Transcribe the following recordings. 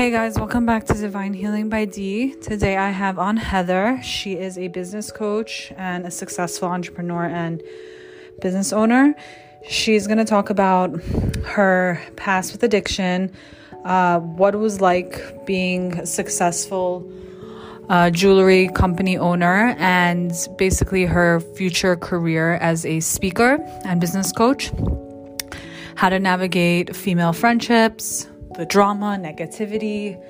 Hey guys, welcome back to Divine Healing by D. Today I have on Heather. She is a business coach and a successful entrepreneur and business owner. She's going to talk about her past with addiction, uh, what it was like being a successful uh, jewelry company owner, and basically her future career as a speaker and business coach, how to navigate female friendships the drama, negativity,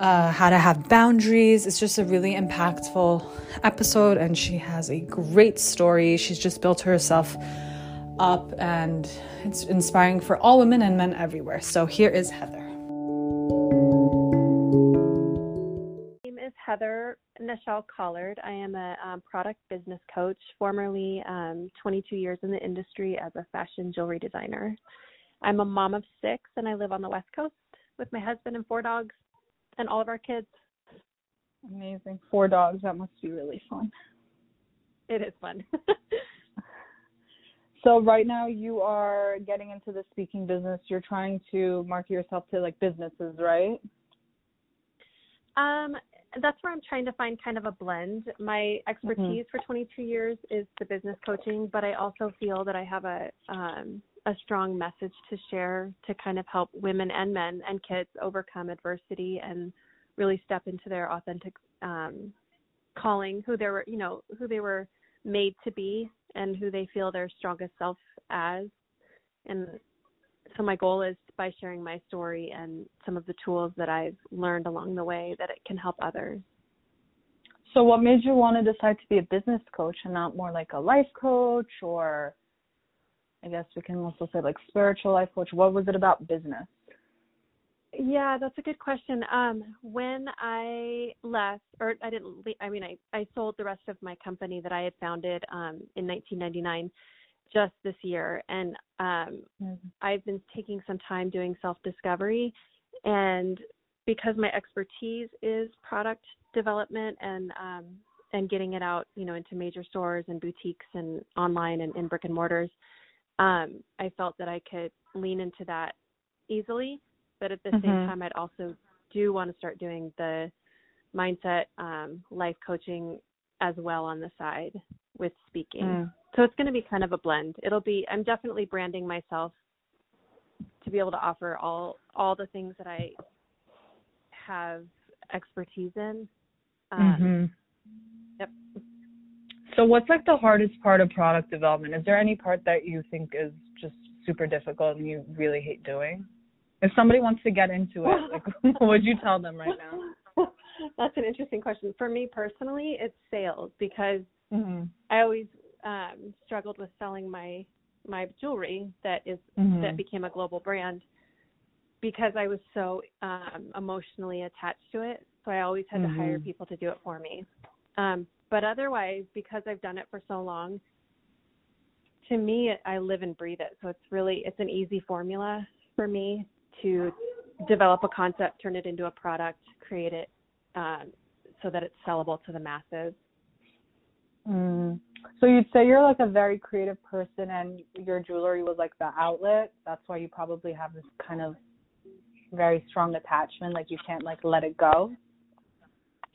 uh, how to have boundaries. It's just a really impactful episode, and she has a great story. She's just built herself up, and it's inspiring for all women and men everywhere. So here is Heather. My name is Heather Nichelle Collard. I am a um, product business coach, formerly um, 22 years in the industry as a fashion jewelry designer. I'm a mom of six and I live on the West Coast with my husband and four dogs and all of our kids. Amazing. Four dogs. That must be really fun. It is fun. so right now you are getting into the speaking business. You're trying to market yourself to like businesses, right? Um, that's where I'm trying to find kind of a blend. My expertise mm-hmm. for 22 years is the business coaching, but I also feel that I have a um, a strong message to share to kind of help women and men and kids overcome adversity and really step into their authentic um, calling, who they were, you know, who they were made to be, and who they feel their strongest self as. And so my goal is by sharing my story and some of the tools that I've learned along the way that it can help others. So what made you want to decide to be a business coach and not more like a life coach or I guess we can also say like spiritual life coach. What was it about business? Yeah, that's a good question. Um, when I left, or I didn't, leave, I mean, I, I sold the rest of my company that I had founded um, in 1999 just this year. And um, mm-hmm. I've been taking some time doing self discovery. And because my expertise is product development and um, and getting it out, you know, into major stores and boutiques and online and in brick and mortars, um, I felt that I could lean into that easily, but at the mm-hmm. same time, I'd also do want to start doing the mindset um, life coaching as well on the side with speaking. Mm. So it's going to be kind of a blend. It'll be I'm definitely branding myself to be able to offer all all the things that I have expertise in. Um, mm-hmm. So what's like the hardest part of product development? Is there any part that you think is just super difficult and you really hate doing? If somebody wants to get into it, like what would you tell them right now? That's an interesting question. For me personally, it's sales because mm-hmm. I always um struggled with selling my my jewelry that is, mm-hmm. that became a global brand because I was so um emotionally attached to it. So I always had mm-hmm. to hire mm-hmm. people to do it for me. Um but otherwise, because I've done it for so long, to me, I live and breathe it. So it's really it's an easy formula for me to develop a concept, turn it into a product, create it um, so that it's sellable to the masses. Mm. So you'd say you're like a very creative person, and your jewelry was like the outlet. That's why you probably have this kind of very strong attachment, like you can't like let it go.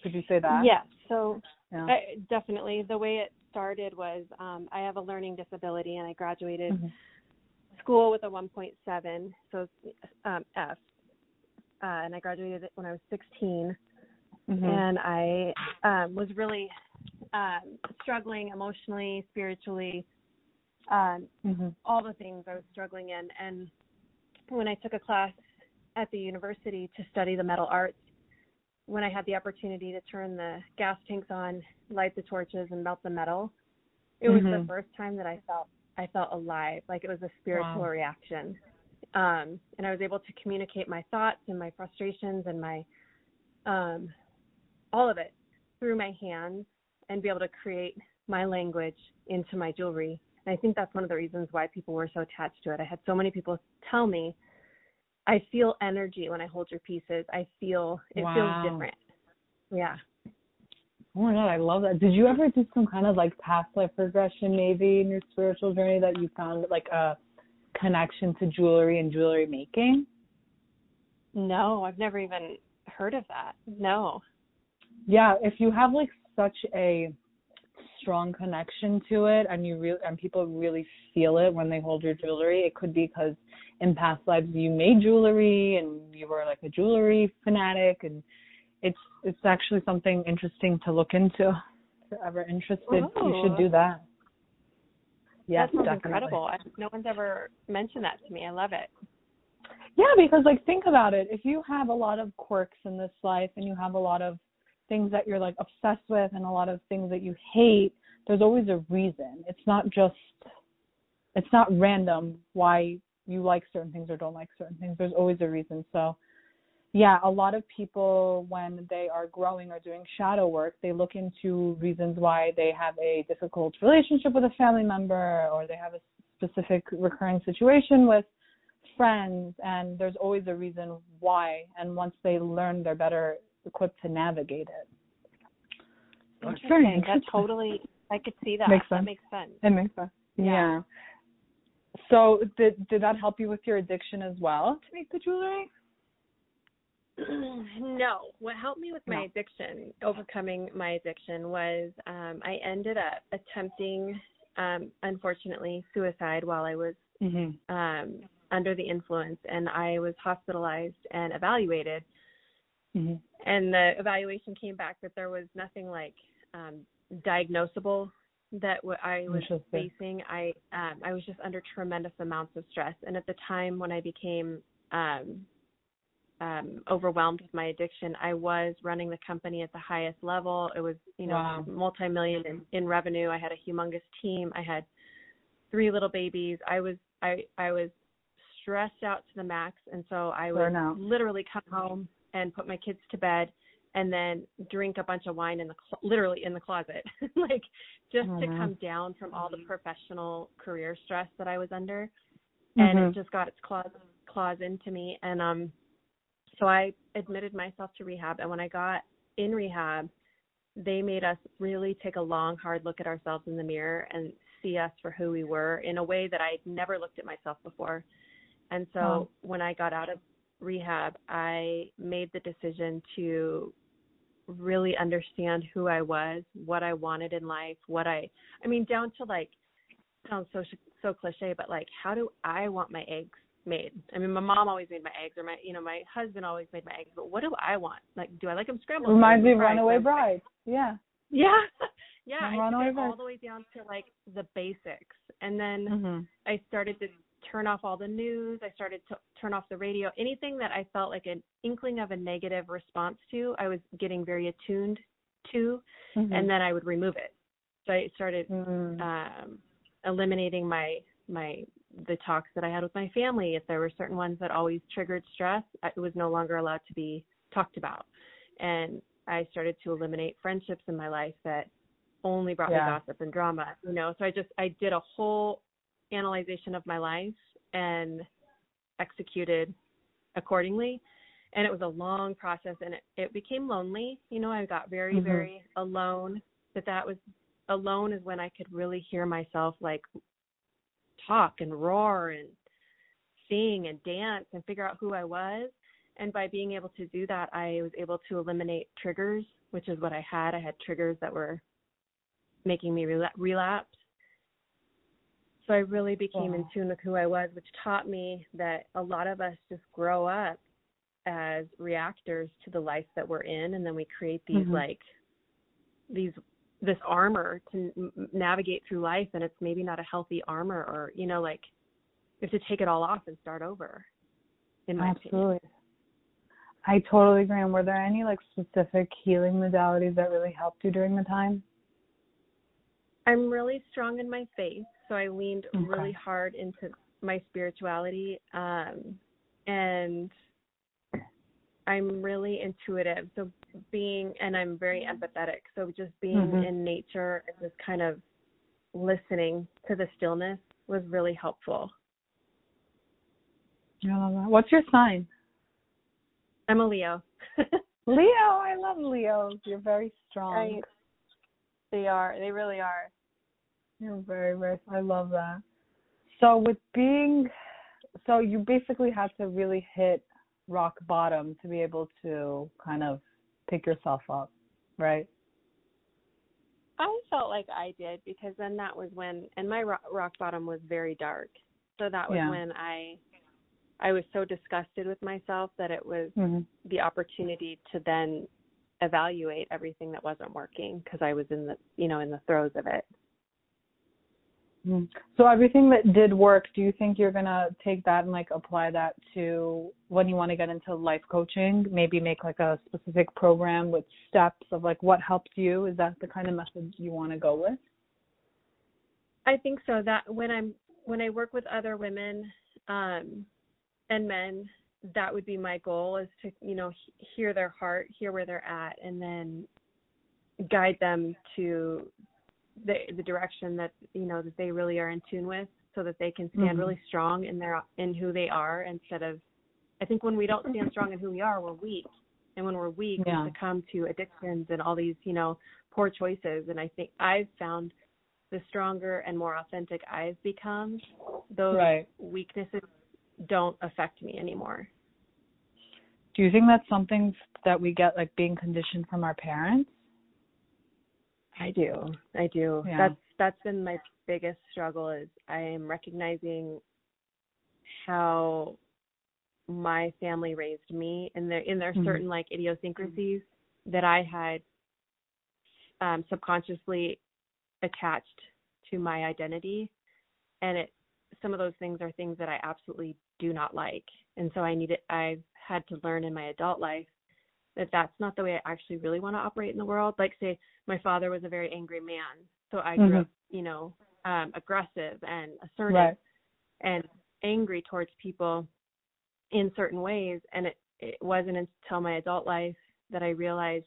Could you say that? Yes. So yeah. I, definitely. The way it started was um, I have a learning disability and I graduated mm-hmm. school with a 1.7, so um, F. Uh, and I graduated when I was 16. Mm-hmm. And I um, was really um, struggling emotionally, spiritually, um, mm-hmm. all the things I was struggling in. And when I took a class at the university to study the metal arts, when I had the opportunity to turn the gas tanks on, light the torches, and melt the metal, it was mm-hmm. the first time that I felt I felt alive, like it was a spiritual wow. reaction. Um, and I was able to communicate my thoughts and my frustrations and my um, all of it through my hands and be able to create my language into my jewelry. And I think that's one of the reasons why people were so attached to it. I had so many people tell me I feel energy when I hold your pieces. I feel it wow. feels different. Yeah. Oh my god, I love that. Did you ever do some kind of like past life regression maybe in your spiritual journey that you found like a connection to jewelry and jewelry making? No, I've never even heard of that. No. Yeah, if you have like such a strong connection to it and you really and people really feel it when they hold your jewelry, it could be because in past lives you made jewelry and you were like a jewelry fanatic and it's it's actually something interesting to look into. If you're ever interested, oh. you should do that. Yes, That's incredible. I, no one's ever mentioned that to me. I love it. Yeah, because like think about it. If you have a lot of quirks in this life and you have a lot of things that you're like obsessed with and a lot of things that you hate, there's always a reason. It's not just it's not random why you like certain things or don't like certain things. There's always a reason. So yeah, a lot of people when they are growing or doing shadow work, they look into reasons why they have a difficult relationship with a family member or they have a specific recurring situation with friends and there's always a reason why and once they learn they're better equipped to navigate it. So interesting. That totally I could see that. Makes sense. That makes sense. It makes sense. Yeah. yeah. So did did that help you with your addiction as well to make the jewelry? no. What helped me with my no. addiction, overcoming my addiction, was um, I ended up attempting, um, unfortunately, suicide while I was mm-hmm. um, under the influence, and I was hospitalized and evaluated. Mm-hmm. And the evaluation came back that there was nothing like um, diagnosable that what I was facing. I um, I was just under tremendous amounts of stress, and at the time when I became um, um, overwhelmed with my addiction, I was running the company at the highest level. It was you know wow. multi-million in, in revenue. I had a humongous team. I had three little babies. I was I I was stressed out to the max, and so I would literally come home and put my kids to bed and then drink a bunch of wine in the cl- literally in the closet like just mm-hmm. to come down from all the professional career stress that I was under and mm-hmm. it just got its claws claws into me and um so I admitted myself to rehab and when I got in rehab they made us really take a long hard look at ourselves in the mirror and see us for who we were in a way that I'd never looked at myself before and so wow. when I got out of rehab, I made the decision to really understand who I was, what I wanted in life, what I I mean down to like sounds so so cliche, but like how do I want my eggs made? I mean, my mom always made my eggs, or my you know my husband always made my eggs, but what do I want? Like, do I like them scrambled? Reminds me of Runaway Bride. Yeah. Yeah. yeah. I took all the way down to like the basics, and then mm-hmm. I started to turn off all the news. I started to turn off the radio. Anything that I felt like an inkling of a negative response to, I was getting very attuned to, mm-hmm. and then I would remove it. So I started mm-hmm. um, eliminating my my the talks that I had with my family. If there were certain ones that always triggered stress, it was no longer allowed to be talked about. And I started to eliminate friendships in my life that only brought yeah. me gossip and drama. You know, so I just I did a whole analyzation of my life and executed accordingly. And it was a long process and it, it became lonely. You know i got very mm-hmm. very alone but that was alone is when i could really hear myself like talk and roar and sing and dance and figure out who i was. And by being able to do that i was able to eliminate triggers which is what i had. I had triggers that were making me relapse so I really became in tune with who I was, which taught me that a lot of us just grow up as reactors to the life that we're in, and then we create these mm-hmm. like these this armor to m- navigate through life, and it's maybe not a healthy armor, or you know, like you have to take it all off and start over. In my Absolutely. Opinion. I totally agree. And were there any like specific healing modalities that really helped you during the time? I'm really strong in my faith so I leaned okay. really hard into my spirituality. Um, and I'm really intuitive. So being, and I'm very empathetic. So just being mm-hmm. in nature and just kind of listening to the stillness was really helpful. What's your sign? I'm a Leo. Leo, I love Leos. You're very strong. I, they are. They really are. You're very, very. I love that. So with being, so you basically had to really hit rock bottom to be able to kind of pick yourself up, right? I felt like I did because then that was when, and my rock, rock bottom was very dark. So that was yeah. when I, I was so disgusted with myself that it was mm-hmm. the opportunity to then evaluate everything that wasn't working because I was in the, you know, in the throes of it. Mm-hmm. So everything that did work, do you think you're gonna take that and like apply that to when you want to get into life coaching? Maybe make like a specific program with steps of like what helps you. Is that the kind of method you want to go with? I think so. That when I'm when I work with other women um, and men, that would be my goal is to you know hear their heart, hear where they're at, and then guide them to the the direction that you know that they really are in tune with so that they can stand mm-hmm. really strong in their in who they are instead of I think when we don't stand strong in who we are, we're weak. And when we're weak, yeah. we succumb to addictions and all these, you know, poor choices. And I think I've found the stronger and more authentic I've become, those right. weaknesses don't affect me anymore. Do you think that's something that we get like being conditioned from our parents? I do. I do. Yeah. That's that's been my biggest struggle is I am recognizing how my family raised me and there in their mm-hmm. certain like idiosyncrasies that I had um subconsciously attached to my identity and it some of those things are things that I absolutely do not like and so I needed I've had to learn in my adult life that that's not the way I actually really want to operate in the world. Like say my father was a very angry man, so I grew mm-hmm. up, you know, um, aggressive and assertive right. and angry towards people in certain ways. And it, it wasn't until my adult life that I realized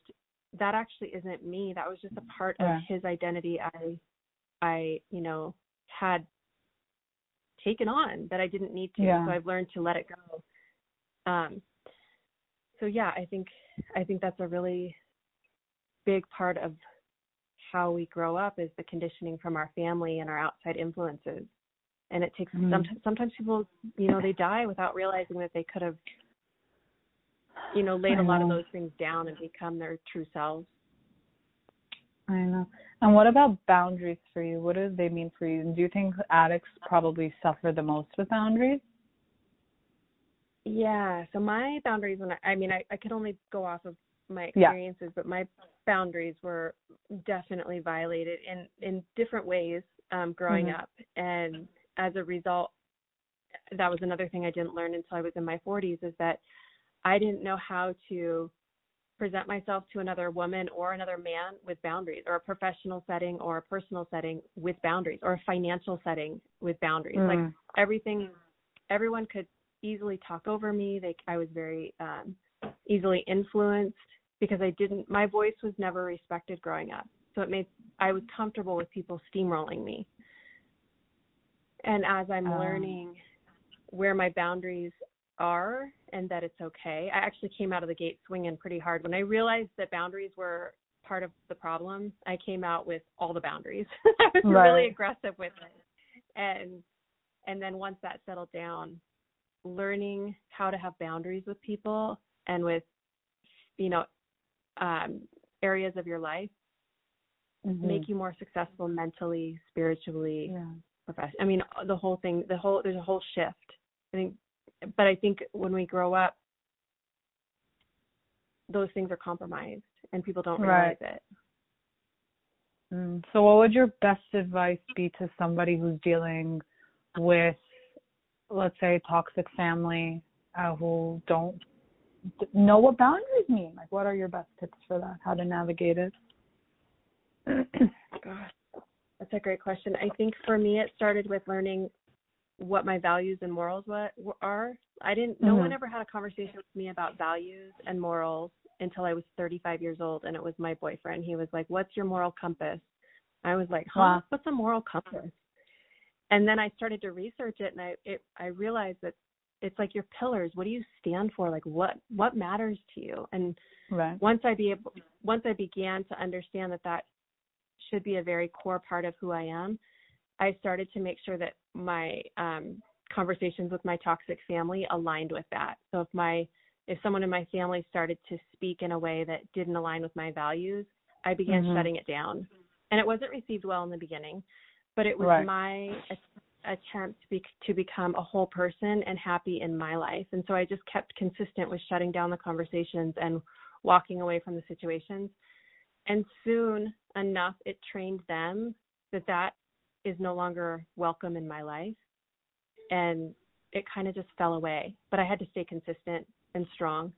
that actually isn't me. That was just a part yeah. of his identity. I, I, you know, had taken on that I didn't need to. Yeah. So I've learned to let it go. Um, so yeah, I think I think that's a really big part of how we grow up is the conditioning from our family and our outside influences. And it takes mm-hmm. sometimes sometimes people, you know, they die without realizing that they could have you know, laid a lot of those things down and become their true selves. I know. And what about boundaries for you? What do they mean for you? And do you think addicts probably suffer the most with boundaries? Yeah. So my boundaries, when I, I mean, I, I could only go off of my experiences, yeah. but my boundaries were definitely violated in in different ways um, growing mm-hmm. up, and as a result, that was another thing I didn't learn until I was in my 40s is that I didn't know how to present myself to another woman or another man with boundaries or a professional setting or a personal setting with boundaries or a financial setting with boundaries mm. like everything everyone could easily talk over me. They, I was very um, easily influenced because I didn't. My voice was never respected growing up, so it made I was comfortable with people steamrolling me. And as I'm um, learning where my boundaries are and that it's okay, I actually came out of the gate swinging pretty hard. When I realized that boundaries were part of the problem, I came out with all the boundaries. I was right. really aggressive with it, and and then once that settled down, learning how to have boundaries with people and with you know um, areas of your life mm-hmm. make you more successful mentally spiritually yeah. professionally i mean the whole thing the whole there's a whole shift i think but i think when we grow up those things are compromised and people don't realize right. it mm. so what would your best advice be to somebody who's dealing with let's say a toxic family uh, who don't know what boundaries mean like what are your best tips for that how to navigate it gosh that's a great question i think for me it started with learning what my values and morals what are i didn't no mm-hmm. one ever had a conversation with me about values and morals until i was 35 years old and it was my boyfriend he was like what's your moral compass i was like huh wow. what's a moral compass and then I started to research it, and I it, I realized that it's like your pillars. What do you stand for? Like what what matters to you? And right. once I be able, once I began to understand that that should be a very core part of who I am, I started to make sure that my um, conversations with my toxic family aligned with that. So if my if someone in my family started to speak in a way that didn't align with my values, I began mm-hmm. shutting it down. And it wasn't received well in the beginning, but it was right. my attempt to be to become a whole person and happy in my life. And so I just kept consistent with shutting down the conversations and walking away from the situations. And soon enough, it trained them that that is no longer welcome in my life. And it kind of just fell away. But I had to stay consistent and strong.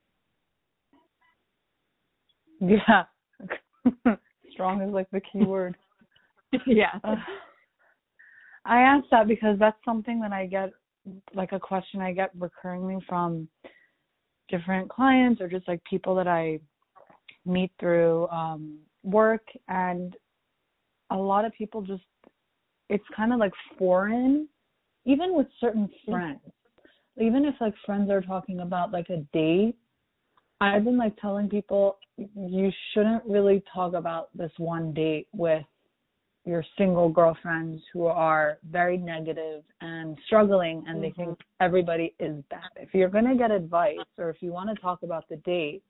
Yeah. strong is like the key word. yeah. Uh, I ask that because that's something that I get like a question I get recurringly from different clients or just like people that I meet through um work and a lot of people just it's kind of like foreign even with certain friends. Even if like friends are talking about like a date i've been like telling people you shouldn't really talk about this one date with your single girlfriends who are very negative and struggling and mm-hmm. they think everybody is bad. If you're going to get advice or if you want to talk about the date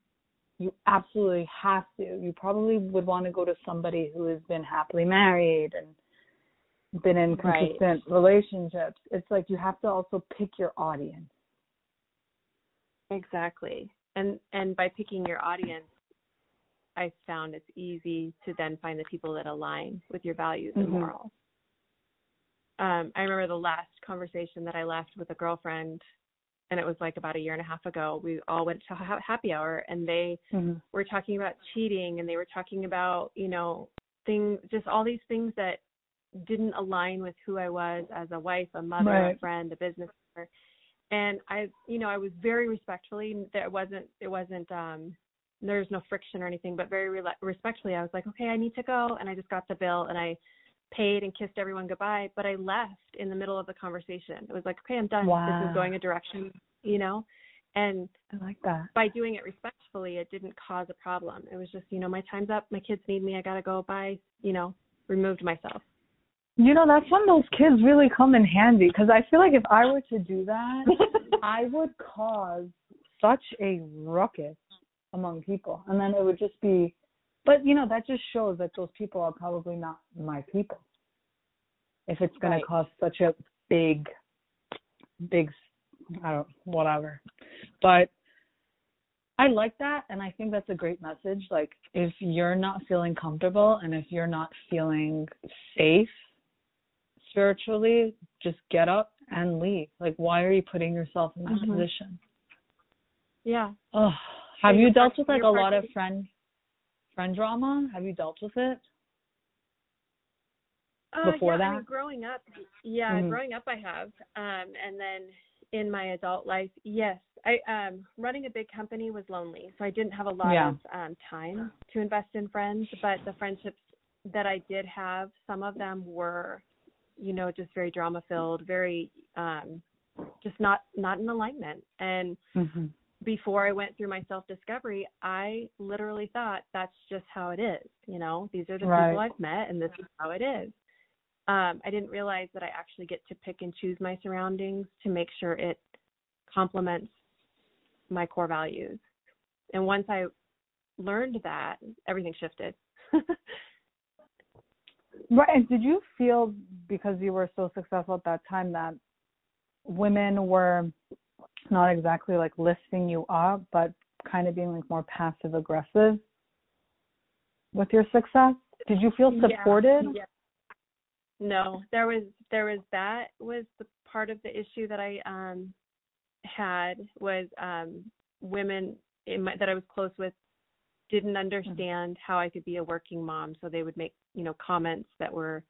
you absolutely have to. You probably would want to go to somebody who has been happily married and been in consistent right. relationships. It's like you have to also pick your audience. Exactly. And and by picking your audience, I found it's easy to then find the people that align with your values and mm-hmm. morals. Um, I remember the last conversation that I left with a girlfriend, and it was like about a year and a half ago. We all went to ha- happy hour, and they mm-hmm. were talking about cheating, and they were talking about you know things, just all these things that didn't align with who I was as a wife, a mother, right. a friend, a business owner. And I, you know, I was very respectfully. There wasn't, it wasn't, um, there's no friction or anything, but very re- respectfully, I was like, okay, I need to go, and I just got the bill and I paid and kissed everyone goodbye. But I left in the middle of the conversation. It was like, okay, I'm done. Wow. This is going a direction, you know. And I like that. By doing it respectfully, it didn't cause a problem. It was just, you know, my time's up. My kids need me. I gotta go. Bye. You know, removed myself. You know, that's when those kids really come in handy because I feel like if I were to do that, I would cause such a ruckus among people. And then it would just be, but you know, that just shows that those people are probably not my people. If it's going right. to cause such a big, big, I don't, whatever. But I like that. And I think that's a great message. Like, if you're not feeling comfortable and if you're not feeling safe, spiritually, just get up and leave. Like, why are you putting yourself in that mm-hmm. position? Yeah. Oh, have so you dealt with like a lot of friend friend drama? Have you dealt with it uh, before yeah, that? I mean, growing up, yeah, mm-hmm. growing up, I have, um, and then in my adult life, yes, I um running a big company was lonely, so I didn't have a lot yeah. of um time to invest in friends. But the friendships that I did have, some of them were you know just very drama filled very um just not not in alignment and mm-hmm. before i went through my self discovery i literally thought that's just how it is you know these are the right. people i've met and this is how it is um i didn't realize that i actually get to pick and choose my surroundings to make sure it complements my core values and once i learned that everything shifted Right. And did you feel because you were so successful at that time that women were not exactly like lifting you up, but kind of being like more passive aggressive with your success? Did you feel supported? Yeah, yeah. No, there was there was that was the part of the issue that I um had was um women in my, that I was close with didn't mm-hmm. understand how I could be a working mom, so they would make you know comments that were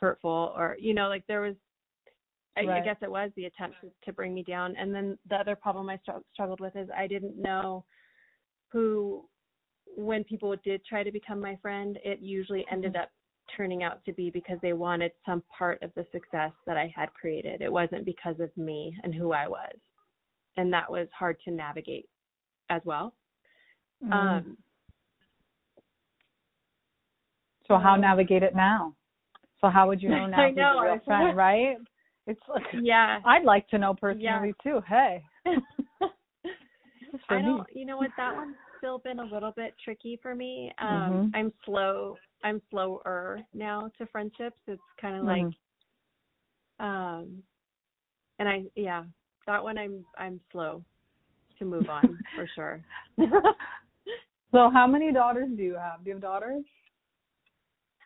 hurtful or you know like there was I, right. I guess it was the attempt to, bring me down. And then the other problem I str- struggled with is I didn't know who, when people did try to become my friend, it usually ended mm-hmm. up turning out to be because they wanted some part of the success that I had created. It wasn't because of me and who I was. And that was hard to navigate as well. Mm-hmm. Um, so how navigate it now? So how would you know now if you're a friend, right? It's like yeah. I'd like to know personally yeah. too. Hey. I me. don't. You know what? That one's still been a little bit tricky for me. Um, mm-hmm. I'm slow. I'm slower now to friendships. It's kind of mm-hmm. like, um, and I yeah, that one I'm I'm slow to move on for sure. so, how many daughters do you have? Do you have daughters?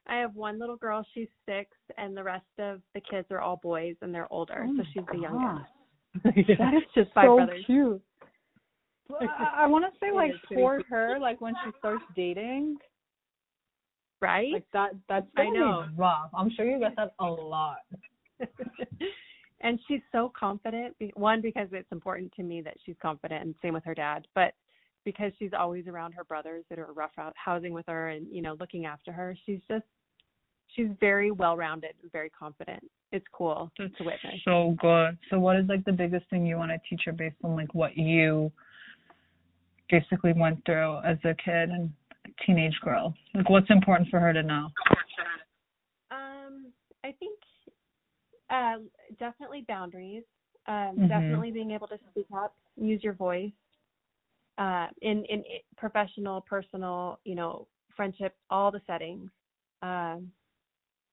I have one little girl. She's six, and the rest of the kids are all boys, and they're older. Oh so she's the youngest. that is just five so brothers. cute. I, I want to say like for her, like when she starts dating, right? Like that. That's I know. rough. I'm sure you get that a lot. and she's so confident. One because it's important to me that she's confident, and same with her dad. But because she's always around her brothers that are rough housing with her and you know looking after her, she's just she's very well rounded and very confident. It's cool That's to witness. So good. So what is like the biggest thing you want to teach her based on like what you basically went through as a kid and teenage girl? Like what's important for her to know? Um, I think uh, definitely boundaries. Um, mm-hmm. definitely being able to speak up, use your voice. Uh, in in professional, personal, you know, friendship, all the settings. Um,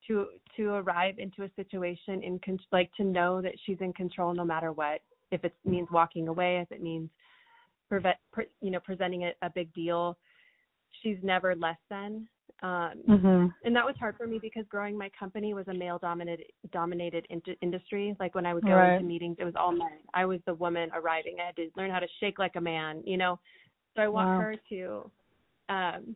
to to arrive into a situation in con- like to know that she's in control no matter what if it means walking away if it means prevent pre- you know presenting a, a big deal she's never less than um mm-hmm. and that was hard for me because growing my company was a male dominated dominated in- industry. Like when i would go right. into meetings it was all men. I was the woman arriving. I had to learn how to shake like a man you know? So i want wow. her to um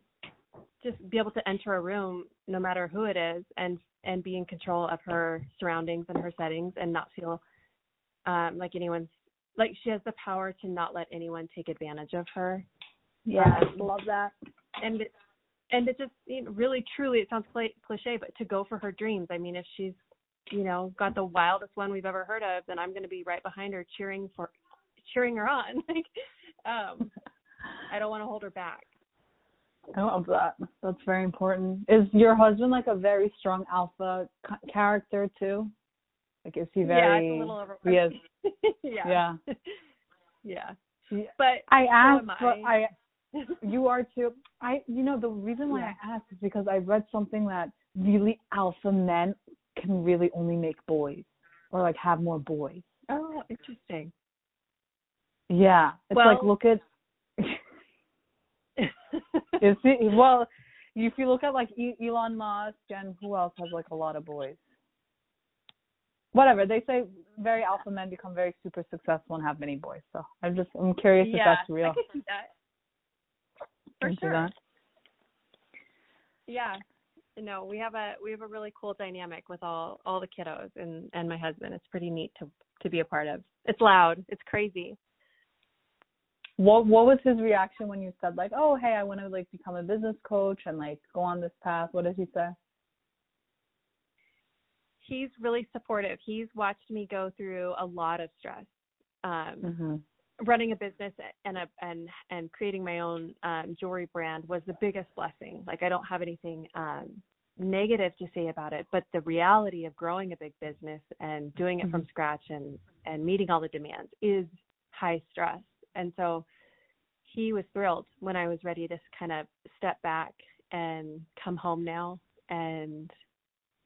just be able to enter a room no matter who it is and and be in control of her surroundings and her settings and not feel um like anyone's like she has the power to not let anyone take advantage of her. Yeah. Um, love that. And and it just you know, really truly it sounds cliche but to go for her dreams i mean if she's you know got the wildest one we've ever heard of then i'm going to be right behind her cheering for cheering her on like um i don't want to hold her back I love that. That's very important. Is your husband like a very strong alpha character too? Like is he very? Yeah, it's a little over. He is. yeah. Yeah. yeah. But I asked, so but I. you are too. I, you know, the reason why. I asked is because I read something that really alpha men can really only make boys or like have more boys. Oh, interesting. Yeah, it's well, like look at is it well? If you look at like Elon Musk and who else has like a lot of boys? Whatever they say, very alpha men become very super successful and have many boys. So I'm just I'm curious yeah, if that's real. I could see that. For sure. That? Yeah. No, we have a we have a really cool dynamic with all all the kiddos and and my husband. It's pretty neat to to be a part of. It's loud. It's crazy what what was his reaction when you said like, "Oh, hey, I want to like become a business coach and like go on this path"? What did he say? He's really supportive. He's watched me go through a lot of stress. Um, mm-hmm. Running a business and a and and creating my own um, jewelry brand was the biggest blessing. Like I don't have anything um, negative to say about it, but the reality of growing a big business and doing it mm-hmm. from scratch and and meeting all the demands is high stress and so he was thrilled when I was ready to kind of step back and come home now and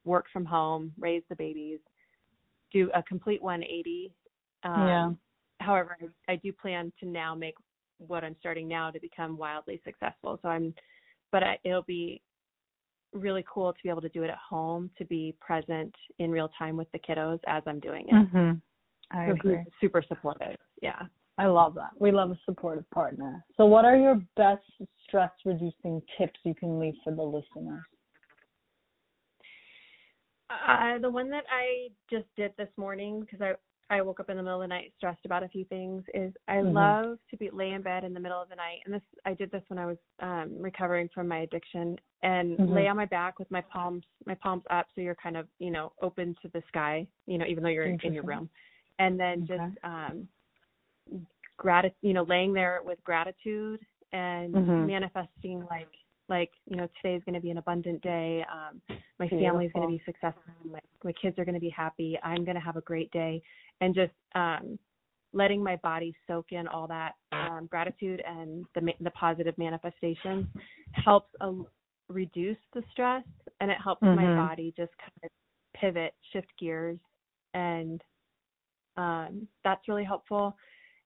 work from home, raise the babies, do a complete 180. Um, yeah. However, I, I do plan to now make what I'm starting now to become wildly successful. So I'm, but I, it'll be really cool to be able to do it at home, to be present in real time with the kiddos as I'm doing it. Mm-hmm. I so agree. Super supportive. Yeah. I love that. We love a supportive partner. So, what are your best stress reducing tips you can leave for the listeners? Uh, the one that I just did this morning because I I woke up in the middle of the night stressed about a few things is I mm-hmm. love to be lay in bed in the middle of the night and this I did this when I was um recovering from my addiction and mm-hmm. lay on my back with my palms my palms up so you're kind of you know open to the sky you know even though you're in your room and then okay. just um gratitude, you know, laying there with gratitude and mm-hmm. manifesting like like you know today is going to be an abundant day um my family is going to be successful my, my kids are going to be happy i'm going to have a great day and just um letting my body soak in all that um, gratitude and the the positive manifestations helps um, reduce the stress and it helps mm-hmm. my body just kind of pivot, shift gears, and um, that's really helpful.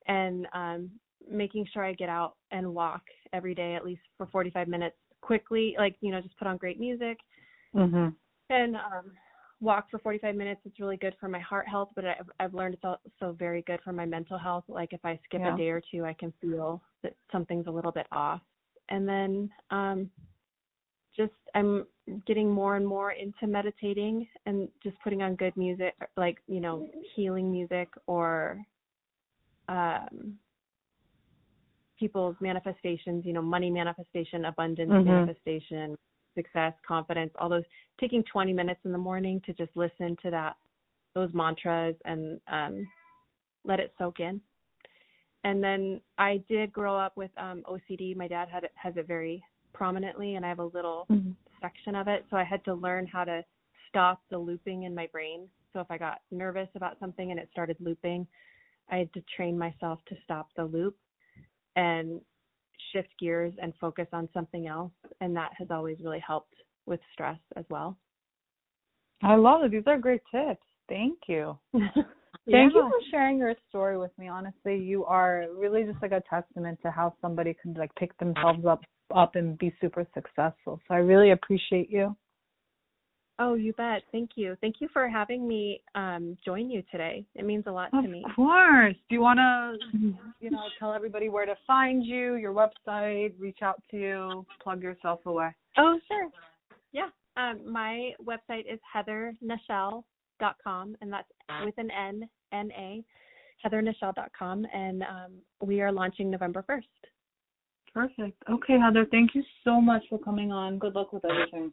And um, making sure I get out and walk every day at least for 45 minutes quickly, like you know, just put on great music. Mm-hmm. And um, walk for 45 minutes it's really good for my heart health but i've, I've learned it's also very good for my mental health like if i skip yeah. a day or two i can feel that something's a little bit off and then um just i'm getting more and more into meditating and just putting on good music like you know healing music or um people's manifestations you know money manifestation abundance mm-hmm. manifestation success, confidence, all those taking 20 minutes in the morning to just listen to that those mantras and um, let it soak in. And then I did grow up with um, OCD. My dad had it, has it very prominently, and I have a little mm-hmm. section of it. So I had to learn how to stop the looping in my brain. So if I got nervous about something and it started looping, I had to train myself to stop the loop and shift gears and focus on something else. And that has always really helped with stress as well. I love it. These are great tips. Thank you. Thank yeah. you for sharing your story with me. Honestly, you are really just like a testament to how somebody can like pick themselves up up and be super successful. So I really appreciate you. Oh, you bet. Thank you. Thank you for having me um, join you today. It means a lot of to me. Of course. Do you want to, you know, tell everybody where to find you, your website, reach out to you, plug yourself away? Oh, sure. Yeah. Um, my website is heathernashel.com, and that's with an N, N A, heathernashel.com, and um, we are launching November 1st. Perfect. Okay, Heather, thank you so much for coming on. Good luck with everything.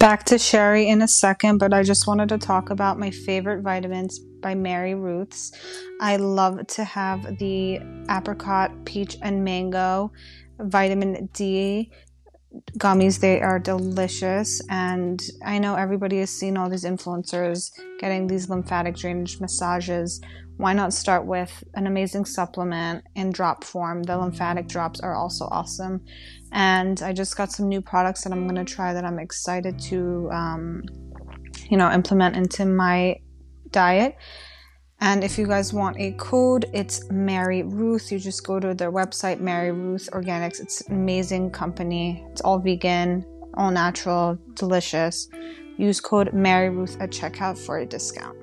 Back to Sherry in a second, but I just wanted to talk about my favorite vitamins by Mary Ruths. I love to have the apricot, peach, and mango vitamin D gummies. They are delicious, and I know everybody has seen all these influencers getting these lymphatic drainage massages. Why not start with an amazing supplement in drop form? The lymphatic drops are also awesome and I just got some new products that I'm going to try that I'm excited to, um, you know, implement into my diet. And if you guys want a code, it's Mary Ruth. You just go to their website, Mary Ruth Organics. It's an amazing company. It's all vegan, all natural, delicious. Use code Mary Ruth at checkout for a discount.